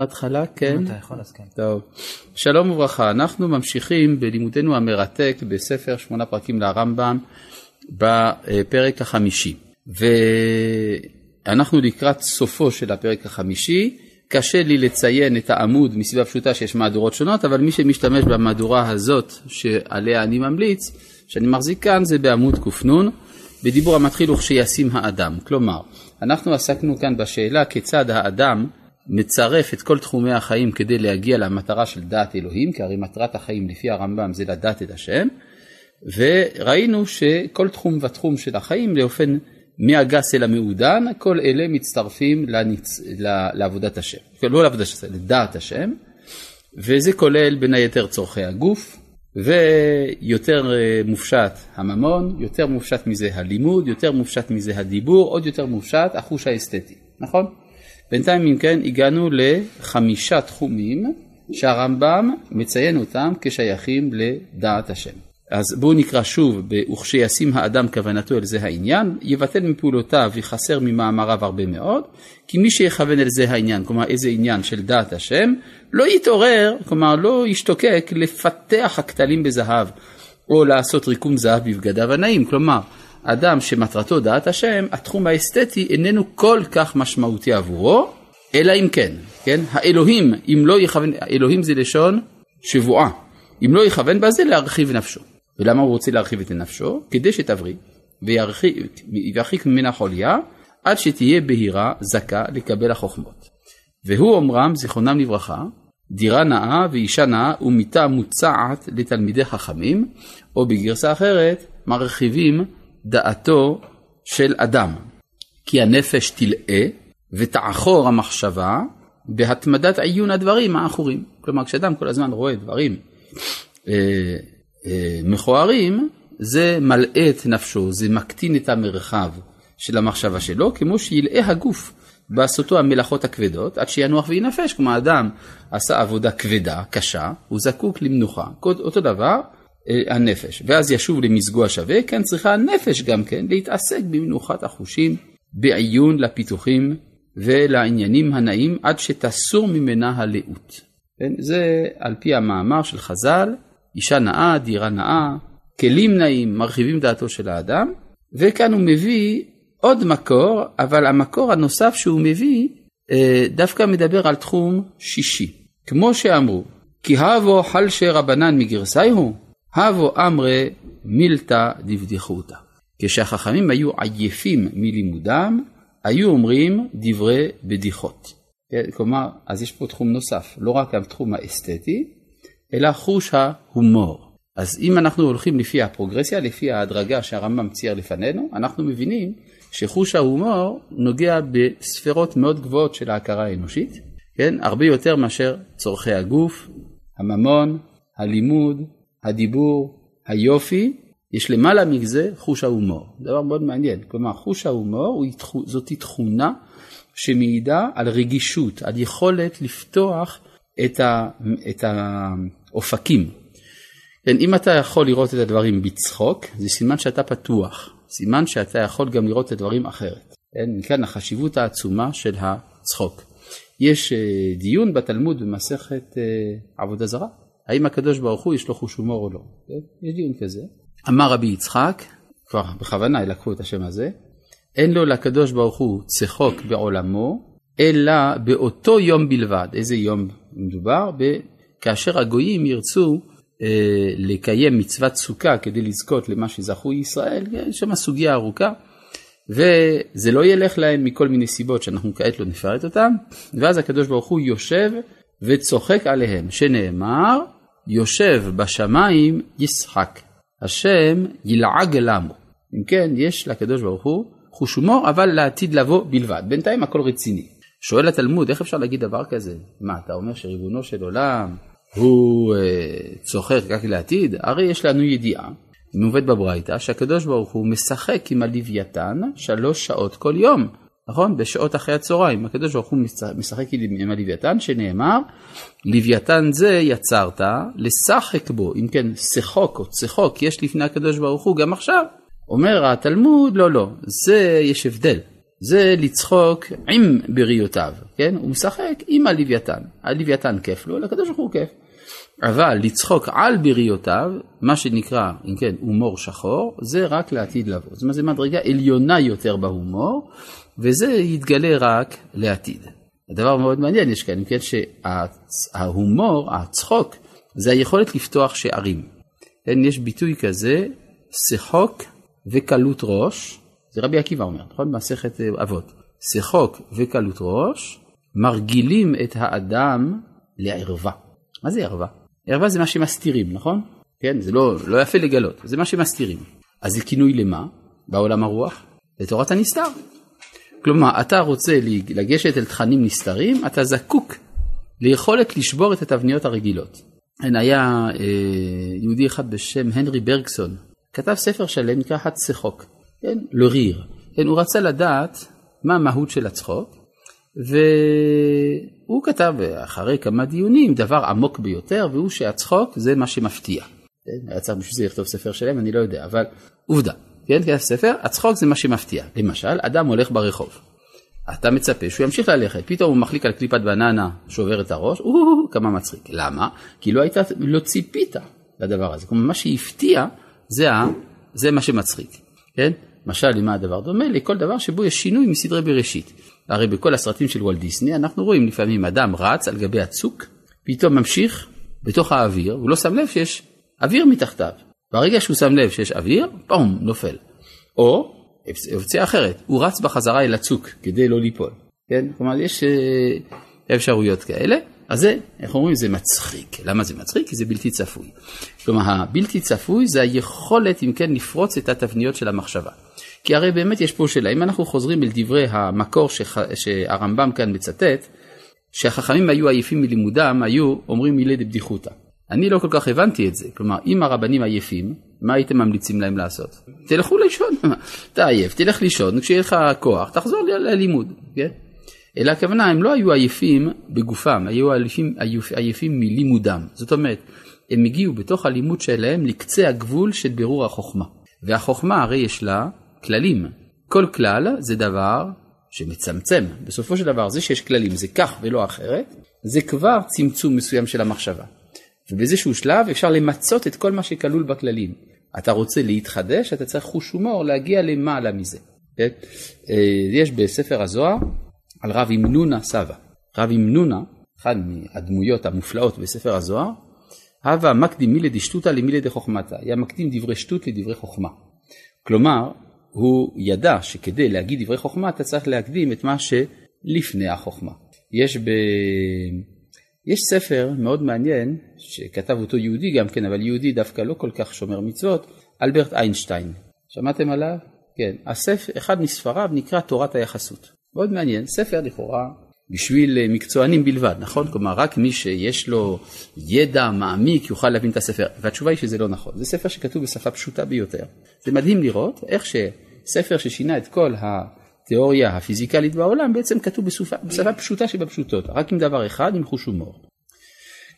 התחלה, כן. אם אתה יכול, אז כן. טוב. שלום וברכה, אנחנו ממשיכים בלימודנו המרתק בספר שמונה פרקים לרמב"ם בפרק החמישי. ואנחנו לקראת סופו של הפרק החמישי. קשה לי לציין את העמוד מסיבה פשוטה שיש מהדורות שונות, אבל מי שמשתמש במהדורה הזאת שעליה אני ממליץ, שאני מחזיק כאן, זה בעמוד קנ, בדיבור המתחיל וכשישים האדם. כלומר, אנחנו עסקנו כאן בשאלה כיצד האדם מצרף את כל תחומי החיים כדי להגיע למטרה של דעת אלוהים, כי הרי מטרת החיים לפי הרמב"ם זה לדעת את השם, וראינו שכל תחום ותחום של החיים באופן מהגס אל המעודן, כל אלה מצטרפים לניצ... לעבודת השם, לא לעבודת השם, לדעת השם, וזה כולל בין היתר צורכי הגוף, ויותר אה, מופשט הממון, יותר מופשט מזה הלימוד, יותר מופשט מזה הדיבור, עוד יותר מופשט החוש האסתטי, נכון? בינתיים אם כן הגענו לחמישה תחומים שהרמב"ם מציין אותם כשייכים לדעת השם. אז בואו נקרא שוב, וכשישים האדם כוונתו אל זה העניין, יבטל מפעולותיו ויחסר ממאמריו הרבה מאוד, כי מי שיכוון אל זה העניין, כלומר איזה עניין של דעת השם, לא יתעורר, כלומר לא ישתוקק לפתח הכתלים בזהב, או לעשות ריקום זהב בבגדיו הנאים, כלומר אדם שמטרתו דעת השם, התחום האסתטי איננו כל כך משמעותי עבורו, אלא אם כן, כן, האלוהים, אם לא יכוון, אלוהים זה לשון שבועה, אם לא יכוון בזה להרחיב נפשו. ולמה הוא רוצה להרחיב את נפשו? כדי שתבריא וירחיק ממנה חוליה עד שתהיה בהירה זכה לקבל החוכמות. והוא אומרם זיכרונם לברכה דירה נאה ואישה נאה ומיטה מוצעת לתלמידי חכמים או בגרסה אחרת מרחיבים דעתו של אדם כי הנפש תלאה ותעכור המחשבה בהתמדת עיון הדברים העכורים. כלומר כשאדם כל הזמן רואה דברים אה, אה, מכוערים, זה מלאה את נפשו, זה מקטין את המרחב של המחשבה שלו, כמו שילאה הגוף בעשותו המלאכות הכבדות, עד שינוח וינפש, כמו האדם עשה עבודה כבדה, קשה, הוא זקוק למנוחה. אותו דבר הנפש, ואז ישוב למזגו השווה, כן צריכה הנפש גם כן להתעסק במנוחת החושים, בעיון לפיתוחים ולעניינים הנאים, עד שתסור ממנה הלאות. כן? זה על פי המאמר של חז"ל, אישה נאה, דירה נאה, כלים נאים, מרחיבים דעתו של האדם, וכאן הוא מביא עוד מקור, אבל המקור הנוסף שהוא מביא אה, דווקא מדבר על תחום שישי. כמו שאמרו, כי הבו חלשי רבנן מגרסאיהו, הבו אמרי מילתא דבדיחותא. כשהחכמים היו עייפים מלימודם, היו אומרים דברי בדיחות. כן, כלומר, אז יש פה תחום נוסף, לא רק התחום האסתטי, אלא חוש ההומור. אז אם אנחנו הולכים לפי הפרוגרסיה, לפי ההדרגה שהרמב"ם צייר לפנינו, אנחנו מבינים שחוש ההומור נוגע בספרות מאוד גבוהות של ההכרה האנושית, כן? הרבה יותר מאשר צורכי הגוף, הממון, הלימוד, הדיבור, היופי, יש למעלה מזה חוש ההומור. דבר מאוד מעניין. כלומר, חוש ההומור זאת תכונה שמעידה על רגישות, על יכולת לפתוח את, ה, את האופקים. כן, אם אתה יכול לראות את הדברים בצחוק, זה סימן שאתה פתוח, סימן שאתה יכול גם לראות את הדברים אחרת. כן, מכאן החשיבות העצומה של הצחוק. יש אה, דיון בתלמוד במסכת אה, עבודה זרה, האם הקדוש ברוך הוא יש לו חוש הומור או לא. יש דיון כזה. אמר רבי יצחק, כבר בכוונה לקחו את השם הזה, אין לו לקדוש ברוך הוא צחוק בעולמו, אלא באותו יום בלבד. איזה יום מדובר? כאשר הגויים ירצו אה, לקיים מצוות סוכה כדי לזכות למה שזכו ישראל, יש שם סוגיה ארוכה, וזה לא ילך להם מכל מיני סיבות שאנחנו כעת לא נפרט אותן, ואז הקדוש ברוך הוא יושב וצוחק עליהם, שנאמר, יושב בשמיים ישחק, השם ילעג למו. אם כן, יש לקדוש ברוך הוא חוש הומור, אבל לעתיד לבוא בלבד. בינתיים הכל רציני. שואל התלמוד, איך אפשר להגיד דבר כזה? מה, אתה אומר שריבונו של עולם הוא אה, צוחק רק לעתיד? הרי יש לנו ידיעה, מובאת בברייתא, שהקדוש ברוך הוא משחק עם הלוויתן שלוש שעות כל יום, נכון? בשעות אחרי הצהריים. הקדוש ברוך הוא משחק עם הלוויתן, שנאמר, לוויתן זה יצרת לשחק בו. אם כן, שחוק או צחוק יש לפני הקדוש ברוך הוא גם עכשיו. אומר התלמוד, לא, לא, זה יש הבדל. זה לצחוק עם בריותיו, כן? הוא משחק עם הלוויתן. הלוויתן כיף לו, לקדוש ברוך הוא כיף. אבל לצחוק על בריותיו, מה שנקרא, אם כן, הומור שחור, זה רק לעתיד לבוא. זאת אומרת, זו מדרגה עליונה יותר בהומור, וזה יתגלה רק לעתיד. הדבר מאוד מעניין, יש כאן, אם כן, שההומור, הצחוק, זה היכולת לפתוח שערים. כן, יש ביטוי כזה, שחוק וקלות ראש, זה רבי עקיבא אומר, נכון? במסכת אה, אבות. שחוק וקלות ראש מרגילים את האדם לערווה. מה זה ערווה? ערווה זה מה שמסתירים, נכון? כן, זה לא, לא יפה לגלות, זה מה שמסתירים. אז זה כינוי למה? בעולם הרוח? לתורת הנסתר. כלומר, אתה רוצה לגשת אל תכנים נסתרים, אתה זקוק ליכולת לשבור את התבניות הרגילות. כן, היה אה, יהודי אחד בשם הנרי ברגסון, כתב ספר שלם נקרא הצחוק, כן, לריר. כן, הוא רצה לדעת מה המהות של הצחוק, והוא כתב אחרי כמה דיונים דבר עמוק ביותר, והוא שהצחוק זה מה שמפתיע. כן, היה צריך בשביל זה לכתוב ספר שלם, אני לא יודע, אבל עובדה. כן, כתב ספר, הצחוק זה מה שמפתיע. למשל, אדם הולך ברחוב. אתה מצפה שהוא ימשיך ללכת, פתאום הוא מחליק על קליפת בננה, שובר את הראש, או, כמה מצחיק. למה? כי לא הייתה, לא ציפית לדבר הזה. כלומר, מה שהפתיע זה, ה, זה מה שמצחיק, כן? משל למה הדבר דומה? לכל דבר שבו יש שינוי מסדרי בראשית. הרי בכל הסרטים של וולט דיסני אנחנו רואים לפעמים אדם רץ על גבי הצוק, פתאום ממשיך בתוך האוויר, הוא לא שם לב שיש אוויר מתחתיו. ברגע שהוא שם לב שיש אוויר, פום, נופל. או, אופציה אחרת, הוא רץ בחזרה אל הצוק כדי לא ליפול. כן? כלומר, יש אה, אפשרויות כאלה. אז זה, איך אומרים, זה מצחיק. למה זה מצחיק? כי זה בלתי צפוי. כלומר, הבלתי צפוי זה היכולת, אם כן, לפרוץ את התבניות של המחשבה. כי הרי באמת יש פה שאלה, אם אנחנו חוזרים אל דברי המקור שח... שהרמב"ם כאן מצטט, שהחכמים היו עייפים מלימודם, היו אומרים מילי דבדיחותא. אני לא כל כך הבנתי את זה, כלומר אם הרבנים עייפים, מה הייתם ממליצים להם לעשות? תלכו לישון, אתה עייף, תלך לישון, כשיהיה לך כוח תחזור ללימוד, כן? אלא הכוונה הם לא היו עייפים בגופם, היו עייפים, עייפ, עייפים מלימודם, זאת אומרת הם הגיעו בתוך הלימוד שלהם לקצה הגבול של בירור החוכמה, והחוכמה הרי יש לה כללים, כל כלל זה דבר שמצמצם, בסופו של דבר זה שיש כללים זה כך ולא אחרת, זה כבר צמצום מסוים של המחשבה. ובאיזשהו שלב אפשר למצות את כל מה שכלול בכללים. אתה רוצה להתחדש, אתה צריך חוש הומור להגיע למעלה מזה. כן? אה, יש בספר הזוהר על רב ימנונה סבא. רב ימנונה, אחד מהדמויות המופלאות בספר הזוהר, הווה מקדים מילי דשטותא למילי דחוכמתא, היה מקדים דברי שטות לדברי חוכמה. כלומר, הוא ידע שכדי להגיד דברי חוכמה אתה צריך להקדים את מה שלפני החוכמה. יש ב... יש ספר מאוד מעניין, שכתב אותו יהודי גם כן, אבל יהודי דווקא לא כל כך שומר מצוות, אלברט איינשטיין. שמעתם עליו? כן. הספר, אחד מספריו נקרא תורת היחסות. מאוד מעניין, ספר לכאורה בשביל אה, מקצוענים בלבד, נכון? כלומר, רק מי שיש לו ידע מעמיק יוכל להבין את הספר, והתשובה היא שזה לא נכון. זה ספר שכתוב בשפה פשוטה ביותר. זה מדהים לראות איך שספר ששינה את כל ה... התיאוריה הפיזיקלית בעולם בעצם כתוב בשפה, בשפה פשוטה שבפשוטות, רק עם דבר אחד, עם חוש הומור.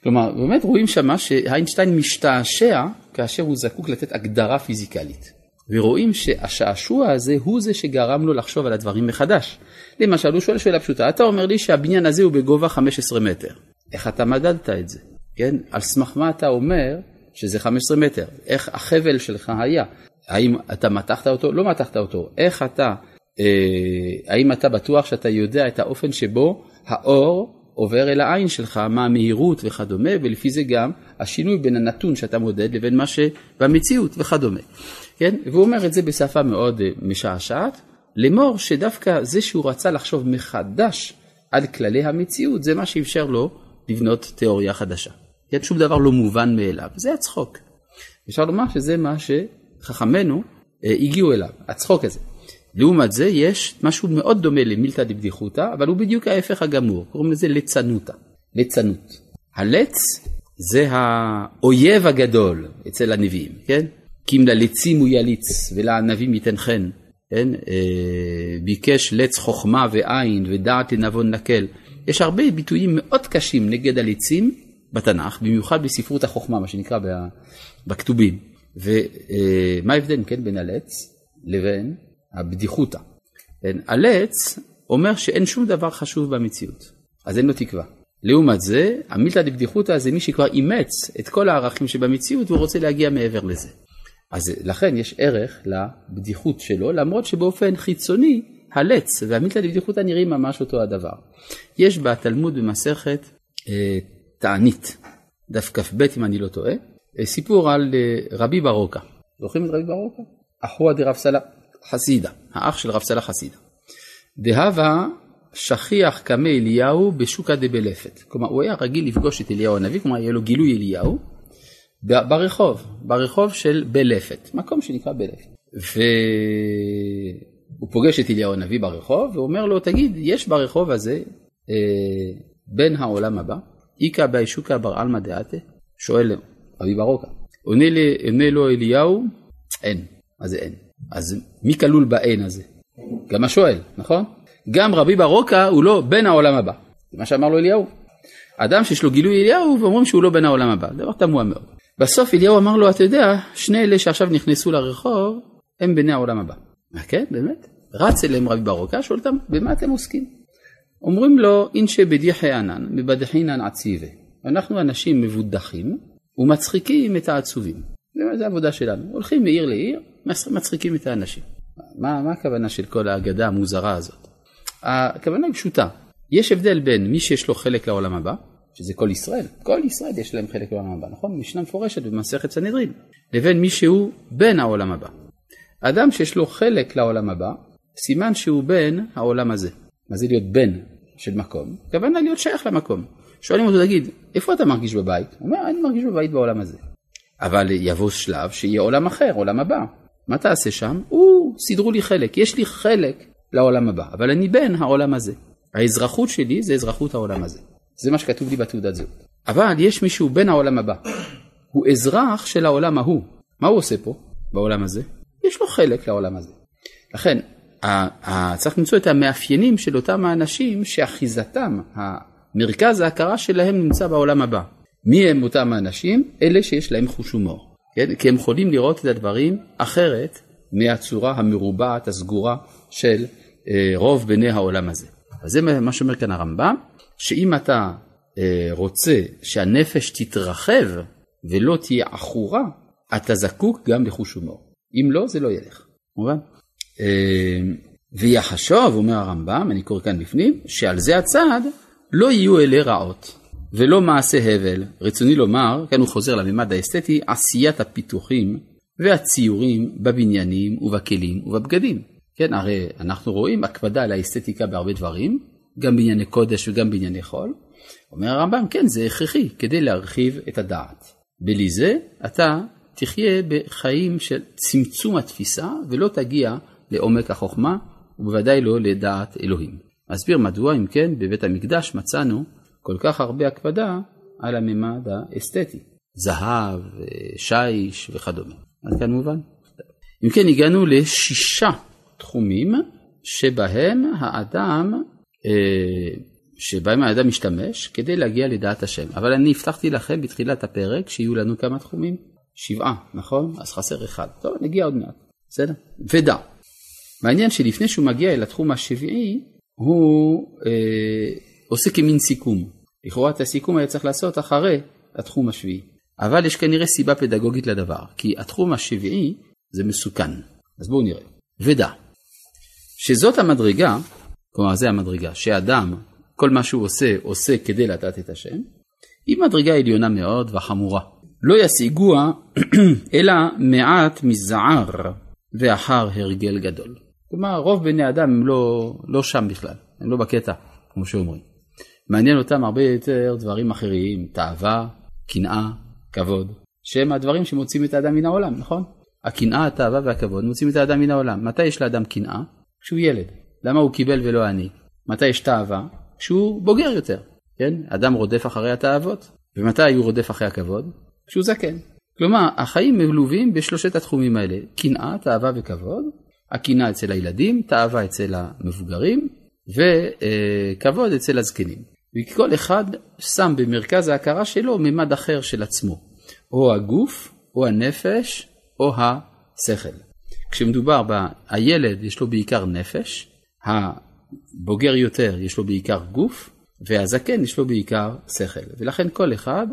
כלומר, באמת רואים שמה שהיינשטיין משתעשע כאשר הוא זקוק לתת הגדרה פיזיקלית. ורואים שהשעשוע הזה הוא זה שגרם לו לחשוב על הדברים מחדש. למשל, הוא שואל שאלה פשוטה, אתה אומר לי שהבניין הזה הוא בגובה 15 מטר. איך אתה מדדת את זה? כן? על סמך מה אתה אומר שזה 15 מטר? איך החבל שלך היה? האם אתה מתחת אותו? לא מתחת אותו. איך אתה האם אתה בטוח שאתה יודע את האופן שבו האור עובר אל העין שלך, מה המהירות וכדומה, ולפי זה גם השינוי בין הנתון שאתה מודד לבין מה שבמציאות וכדומה. כן? והוא אומר את זה בשפה מאוד אה, משעשעת, לאמור שדווקא זה שהוא רצה לחשוב מחדש על כללי המציאות, זה מה שאפשר לו לבנות תיאוריה חדשה. כן? שום דבר לא מובן מאליו, זה הצחוק. אפשר לומר שזה מה שחכמינו אה, הגיעו אליו, הצחוק הזה. לעומת זה יש משהו מאוד דומה למילתא דבדיחותא, אבל הוא בדיוק ההפך הגמור, קוראים לזה ליצנותא, ליצנות. הלץ זה האויב הגדול אצל הנביאים, כן? כי אם ללצים הוא יליץ ולענבים ייתן חן, כן? אה, ביקש לץ חוכמה ועין ודעת לנבון נקל. יש הרבה ביטויים מאוד קשים נגד הלצים בתנ"ך, במיוחד בספרות החוכמה, מה שנקרא בכתובים. ומה ההבדל, כן, בין הלץ לבין הבדיחותא. כן, הלץ אומר שאין שום דבר חשוב במציאות, אז אין לו תקווה. לעומת זה, המילתא דבדיחותא זה מי שכבר אימץ את כל הערכים שבמציאות והוא רוצה להגיע מעבר לזה. אז לכן יש ערך לבדיחות שלו, למרות שבאופן חיצוני הלץ והמילתא דבדיחותא נראים ממש אותו הדבר. יש בתלמוד במסכת אה, תענית, דף כ"ב אם אני לא טועה, אה, סיפור על אה, רבי ברוקה. זוכרים את רבי ברוקה? אחוה דרב סלה חסידה, האח של רב סלה חסידה. דהבה שכיח קמא אליהו בשוקא דבלפת. כלומר, הוא היה רגיל לפגוש את אליהו הנביא, כלומר, היה לו גילוי אליהו, ברחוב, ברחוב של בלפת, מקום שנקרא בלפת. והוא פוגש את אליהו הנביא ברחוב, ואומר לו, תגיד, יש ברחוב הזה אה, בן העולם הבא, איכא באי שוקא בר עלמא דעתה? שואל רבי ברוקה. עונה לו אליהו, אין. מה זה אין? אז מי כלול באין הזה? גם השואל, נכון? גם רבי ברוקה הוא לא בן העולם הבא. זה מה שאמר לו אליהו. אדם שיש לו גילוי אליהו ואומרים שהוא לא בן העולם הבא. דבר תמוה מאוד. בסוף אליהו אמר לו, אתה יודע, שני אלה שעכשיו נכנסו לרחוב, הם בני העולם הבא. מה כן, באמת? רץ אליהם רבי ברוקה, שואל אותם, במה אתם עוסקים? אומרים לו, אינשי בדיחי ענן, מבדחינן עציבה. אנחנו אנשים מבודחים ומצחיקים את העצובים. זו העבודה שלנו. הולכים מעיר לעיר, מצחיקים את האנשים. מה, מה הכוונה של כל ההגדה המוזרה הזאת? הכוונה היא פשוטה. יש הבדל בין מי שיש לו חלק לעולם הבא, שזה כל ישראל, כל ישראל יש להם חלק לעולם הבא, נכון? משנה מפורשת במסכת סנהדרין, לבין מי שהוא בן העולם הבא. אדם שיש לו חלק לעולם הבא, סימן שהוא בן העולם הזה. מה זה להיות בן של מקום? הכוונה להיות שייך למקום. שואלים אותו, תגיד, איפה אתה מרגיש בבית? הוא אומר, אני מרגיש בבית בעולם הזה. אבל יבוא שלב שיהיה עולם אחר, עולם הבא. מה תעשה שם? או, סידרו לי חלק, יש לי חלק לעולם הבא, אבל אני בן העולם הזה. האזרחות שלי זה אזרחות העולם הזה. זה מה שכתוב לי בתעודת זהות. אבל יש מישהו בן העולם הבא. הוא אזרח של העולם ההוא. מה הוא עושה פה, בעולם הזה? יש לו חלק לעולם הזה. לכן, צריך למצוא את המאפיינים של אותם האנשים שאחיזתם, מרכז ההכרה שלהם נמצא בעולם הבא. מי הם אותם האנשים? אלה שיש להם חוש הומור. כן? כי הם יכולים לראות את הדברים אחרת מהצורה המרובעת, הסגורה של אה, רוב בני העולם הזה. אז זה מה שאומר כאן הרמב"ם, שאם אתה אה, רוצה שהנפש תתרחב ולא תהיה עכורה, אתה זקוק גם לחוש הומור. אם לא, זה לא ילך. מובן? אה, ויחשוב, אומר הרמב"ם, אני קורא כאן בפנים, שעל זה הצד לא יהיו אלה רעות. ולא מעשה הבל. רצוני לומר, כאן הוא חוזר לממד האסתטי, עשיית הפיתוחים והציורים בבניינים ובכלים ובבגדים. כן, הרי אנחנו רואים הקפדה על האסתטיקה בהרבה דברים, גם בענייני קודש וגם בענייני חול. אומר הרמב"ם, כן, זה הכרחי כדי להרחיב את הדעת. בלי זה אתה תחיה בחיים של צמצום התפיסה ולא תגיע לעומק החוכמה ובוודאי לא לדעת אלוהים. אסביר מדוע אם כן בבית המקדש מצאנו כל כך הרבה הקפדה על הממד האסתטי, זהב, שיש וכדומה. עד כאן מובן? אם כן הגענו לשישה תחומים שבהם האדם, אה, שבהם האדם משתמש כדי להגיע לדעת השם. אבל אני הבטחתי לכם בתחילת הפרק שיהיו לנו כמה תחומים? שבעה, נכון? אז חסר אחד. טוב, נגיע עוד מעט, בסדר? ודע. מעניין שלפני שהוא מגיע אל התחום השביעי, הוא אה, עושה כמין סיכום. לכאורה את הסיכום היה צריך לעשות אחרי התחום השביעי. אבל יש כנראה סיבה פדגוגית לדבר, כי התחום השביעי זה מסוכן. אז בואו נראה. ודע, שזאת המדרגה, כלומר זה המדרגה, שאדם, כל מה שהוא עושה, עושה כדי לדעת את השם, היא מדרגה עליונה מאוד וחמורה. לא ישיגוה אלא מעט מזער ואחר הרגל גדול. כלומר, רוב בני אדם הם לא, לא שם בכלל, הם לא בקטע, כמו שאומרים. מעניין אותם הרבה יותר דברים אחרים, תאווה, קנאה, כבוד, שהם הדברים שמוציאים את האדם מן העולם, נכון? הקנאה, התאווה והכבוד מוציאים את האדם מן העולם. מתי יש לאדם קנאה? כשהוא ילד. למה הוא קיבל ולא אני? מתי יש תאווה? כשהוא בוגר יותר, כן? אדם רודף אחרי התאוות. ומתי הוא רודף אחרי הכבוד? כשהוא זקן. כלומר, החיים מלווים בשלושת התחומים האלה, קנאה, תאווה וכבוד. הקנאה אצל הילדים, תאווה אצל המבוגרים, וכבוד אצל הזקנים. וכל אחד שם במרכז ההכרה שלו ממד אחר של עצמו, או הגוף, או הנפש, או השכל. כשמדובר בילד יש לו בעיקר נפש, הבוגר יותר יש לו בעיקר גוף, והזקן יש לו בעיקר שכל. ולכן כל אחד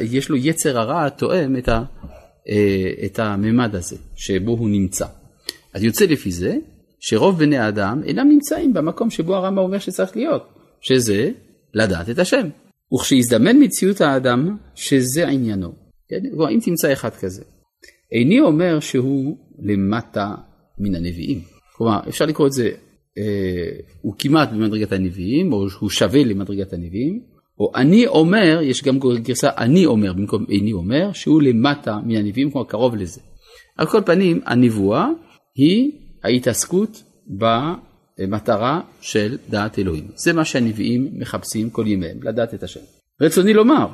יש לו יצר הרע התואם את, ה, אה, את הממד הזה שבו הוא נמצא. אז יוצא לפי זה שרוב בני האדם אינם נמצאים במקום שבו הרמב"ם אומר שצריך להיות, שזה לדעת את השם. וכשיזדמן מציאות האדם שזה עניינו, כן? אם תמצא אחד כזה, איני אומר שהוא למטה מן הנביאים. כלומר, אפשר לקרוא את זה, אה, הוא כמעט במדרגת הנביאים, או הוא שווה למדרגת הנביאים, או אני אומר, יש גם גרסה אני אומר במקום איני אומר, שהוא למטה מן הנביאים, כלומר קרוב לזה. על כל פנים, הנבואה היא ההתעסקות במטרה של דעת אלוהים. זה מה שהנביאים מחפשים כל ימיהם, לדעת את השם. רצוני לומר,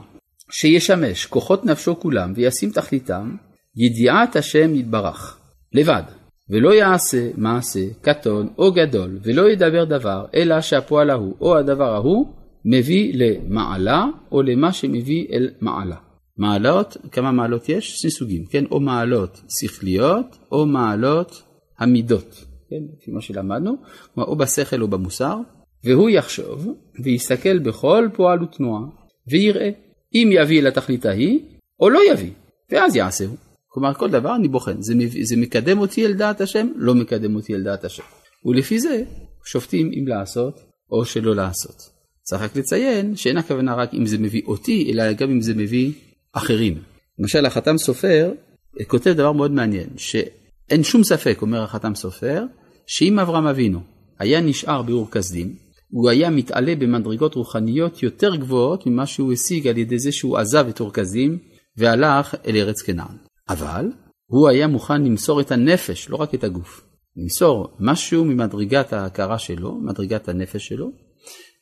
שישמש כוחות נפשו כולם וישים תכליתם ידיעת השם יתברך, לבד, ולא יעשה מעשה קטון או גדול, ולא ידבר דבר, אלא שהפועל ההוא או הדבר ההוא מביא למעלה, או למה שמביא אל מעלה. מעלות, כמה מעלות יש? שני סוגים, כן? או מעלות שכליות, או מעלות המידות, כן? לפי מה שלמדנו, או בשכל או במוסר, והוא יחשוב ויסתכל בכל פועל ותנועה, ויראה אם יביא לתכלית ההיא, או לא יביא, ואז יעשהו. כלומר, כל דבר אני בוחן, זה, זה מקדם אותי אל דעת השם, לא מקדם אותי אל דעת השם. ולפי זה שופטים אם לעשות או שלא לעשות. צריך רק לציין שאין הכוונה רק אם זה מביא אותי, אלא גם אם זה מביא אחרים. למשל, החתם סופר כותב דבר מאוד מעניין, שאין שום ספק, אומר החתם סופר, שאם אברהם אבינו היה נשאר באור כסדים, הוא היה מתעלה במדרגות רוחניות יותר גבוהות ממה שהוא השיג על ידי זה שהוא עזב את אור כסדים והלך אל ארץ כנען. אבל הוא היה מוכן למסור את הנפש, לא רק את הגוף. למסור משהו ממדרגת ההכרה שלו, מדרגת הנפש שלו,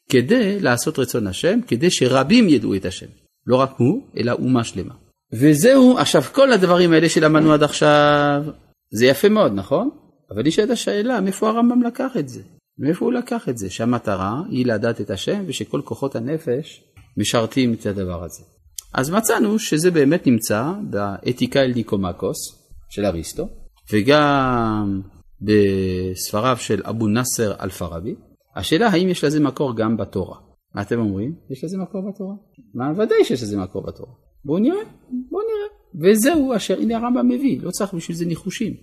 כדי לעשות רצון השם, כדי שרבים ידעו את השם. לא רק הוא, אלא אומה שלמה. וזהו, עכשיו כל הדברים האלה שלמדנו עד עכשיו, זה יפה מאוד, נכון? אבל נשאלת השאלה, מאיפה הרמב"ם לקח את זה? מאיפה הוא לקח את זה? שהמטרה היא לדעת את השם ושכל כוחות הנפש משרתים את הדבר הזה. אז מצאנו שזה באמת נמצא באתיקה אל ניקומקוס של אריסטו, וגם בספריו של אבו נאסר אלפרבי. השאלה האם יש לזה מקור גם בתורה. מה אתם אומרים? יש לזה מקור בתורה? מה ודאי שיש לזה מקור בתורה. בואו נראה, בואו נראה. וזהו אשר הנה הרמב"ם מביא, לא צריך בשביל זה ניחושים.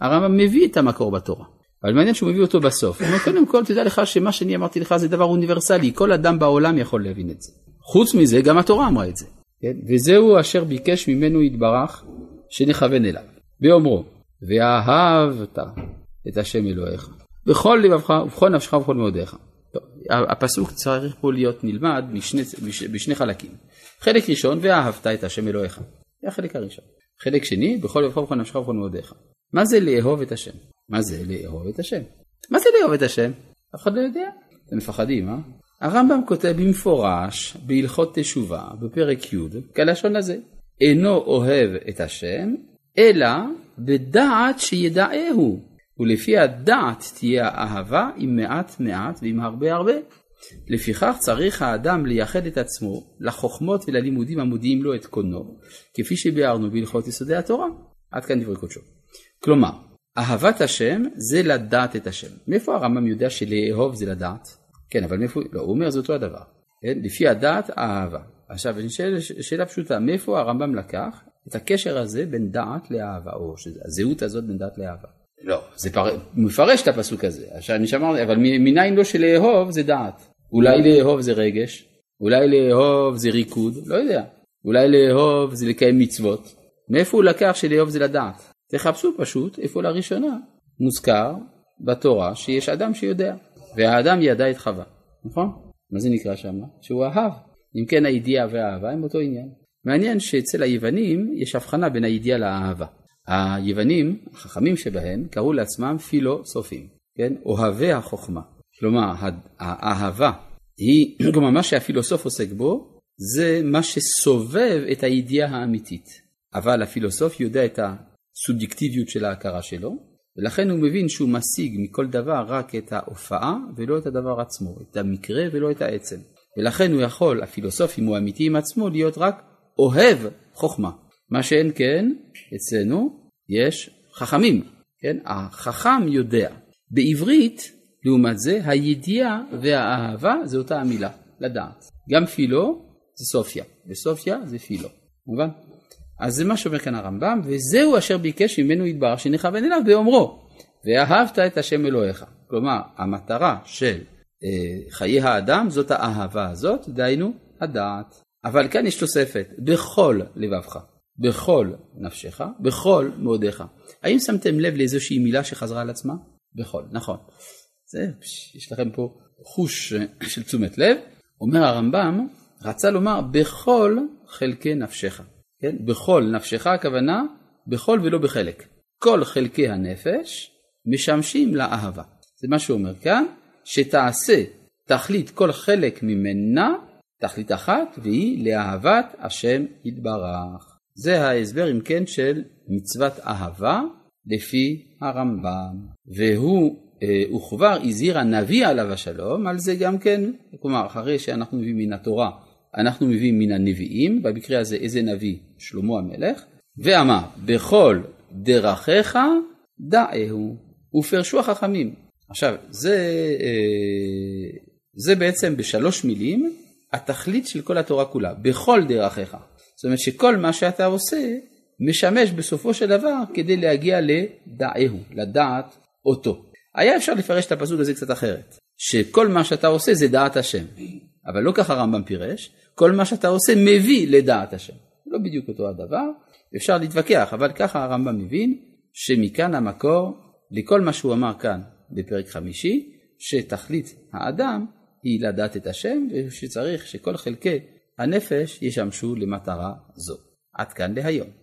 הרמב"ם מביא את המקור בתורה. אבל מעניין שהוא מביא אותו בסוף. הוא אומר, קודם כל תדע לך שמה שאני אמרתי לך זה דבר אוניברסלי, כל אדם בעולם יכול להבין את זה. חוץ מזה, גם התורה אמרה את זה. כן? וזהו אשר ביקש ממנו יתברך שנכוון אליו. באומרו, ואהבת את השם אלוהיך, בכל לבבך ובכל נפשך ובכל מאודיך. הפסוק צריך פה להיות נלמד בשני, בשני חלקים. חלק ראשון, ואהבת את השם אלוהיך. זה החלק הראשון. חלק שני, בכל לבבך ובכל נפשך ובכל מאודיך. מה זה לאהוב את השם? מה זה לאהוב את השם? מה זה לאהוב את השם? אף אחד לא יודע. אתם מפחדים, אה? הרמב"ם כותב במפורש בהלכות תשובה בפרק י' כלשון הזה, אינו אוהב את השם, אלא בדעת שידעהו, ולפי הדעת תהיה האהבה עם מעט מעט ועם הרבה הרבה. לפיכך צריך האדם לייחד את עצמו לחוכמות וללימודים המודיעים לו את קונו, כפי שביארנו בהלכות יסודי התורה. עד כאן דברי קודשו. כלומר, אהבת השם זה לדעת את השם. מאיפה הרמב"ם יודע שלאהוב זה לדעת? כן, אבל מאיפה, לא, הוא אומר זה אותו הדבר. כן? לפי הדעת, האהבה. עכשיו, אני שואל שאלה פשוטה, מאיפה הרמב"ם לקח את הקשר הזה בין דעת לאהבה, או הזהות הזאת בין דעת לאהבה? לא, זה פר... מפרש את הפסוק הזה, עכשיו אני שמרתי, אבל מניין לו שלאהוב זה דעת. אולי לאהוב זה רגש, אולי לאהוב זה ריקוד, לא יודע. אולי לאהוב זה לקיים מצוות. מאיפה הוא לקח שלאהוב זה לדעת? תחפשו פשוט איפה לראשונה מוזכר בתורה שיש אדם שיודע. והאדם ידע את חווה, נכון? מה זה נקרא שם? שהוא אהב. אם כן הידיעה והאהבה הם אותו עניין. מעניין שאצל היוונים יש הבחנה בין הידיעה לאהבה. היוונים, החכמים שבהם, קראו לעצמם פילוסופים, כן? אוהבי החוכמה. כלומר, האהבה היא, כלומר מה שהפילוסוף עוסק בו, זה מה שסובב את הידיעה האמיתית. אבל הפילוסוף יודע את הסובייקטיביות של ההכרה שלו, ולכן הוא מבין שהוא משיג מכל דבר רק את ההופעה ולא את הדבר עצמו, את המקרה ולא את העצם. ולכן הוא יכול, הפילוסוף אם הוא אמיתי עם עצמו, להיות רק אוהב חוכמה. מה שאין כן, אצלנו יש חכמים, כן? החכם יודע. בעברית לעומת זה, הידיעה והאהבה זה אותה המילה, לדעת. גם פילו זה סופיה, וסופיה זה פילו, מובן? אז זה מה שאומר כאן הרמב"ם, וזהו אשר ביקש ממנו יתברך שנכוון אליו באומרו, ואהבת את השם אלוהיך. כלומר, המטרה של אה, חיי האדם זאת האהבה הזאת, דהיינו הדעת. אבל כאן יש תוספת, בכל לבבך, בכל נפשך, בכל מאודיך. האם שמתם לב לאיזושהי מילה שחזרה על עצמה? בכל, נכון. זה, יש לכם פה חוש של תשומת לב. אומר הרמב"ם, רצה לומר בכל חלקי נפשך. כן? בכל נפשך הכוונה בכל ולא בחלק. כל חלקי הנפש משמשים לאהבה. זה מה שהוא אומר כאן, שתעשה תכלית כל חלק ממנה, תכלית אחת, והיא לאהבת השם יתברך. זה ההסבר אם כן של מצוות אהבה לפי הרמב"ם. והוא אה, וכבר הזהיר הנביא עליו השלום על זה גם כן, כלומר אחרי שאנחנו מביאים מן התורה, אנחנו מביאים מן הנביאים, במקרה הזה איזה נביא? שלמה המלך, ואמר בכל דרכיך דעהו, ופרשו החכמים. עכשיו זה, אה, זה בעצם בשלוש מילים התכלית של כל התורה כולה, בכל דרכיך. זאת אומרת שכל מה שאתה עושה משמש בסופו של דבר כדי להגיע לדעהו, לדעת אותו. היה אפשר לפרש את הפסוק הזה קצת אחרת, שכל מה שאתה עושה זה דעת השם, אבל לא ככה הרמב"ם פירש, כל מה שאתה עושה מביא לדעת השם. לא בדיוק אותו הדבר, אפשר להתווכח, אבל ככה הרמב"ם מבין שמכאן המקור לכל מה שהוא אמר כאן בפרק חמישי, שתכלית האדם היא לדעת את השם, ושצריך שכל חלקי הנפש ישמשו למטרה זו. עד כאן להיום.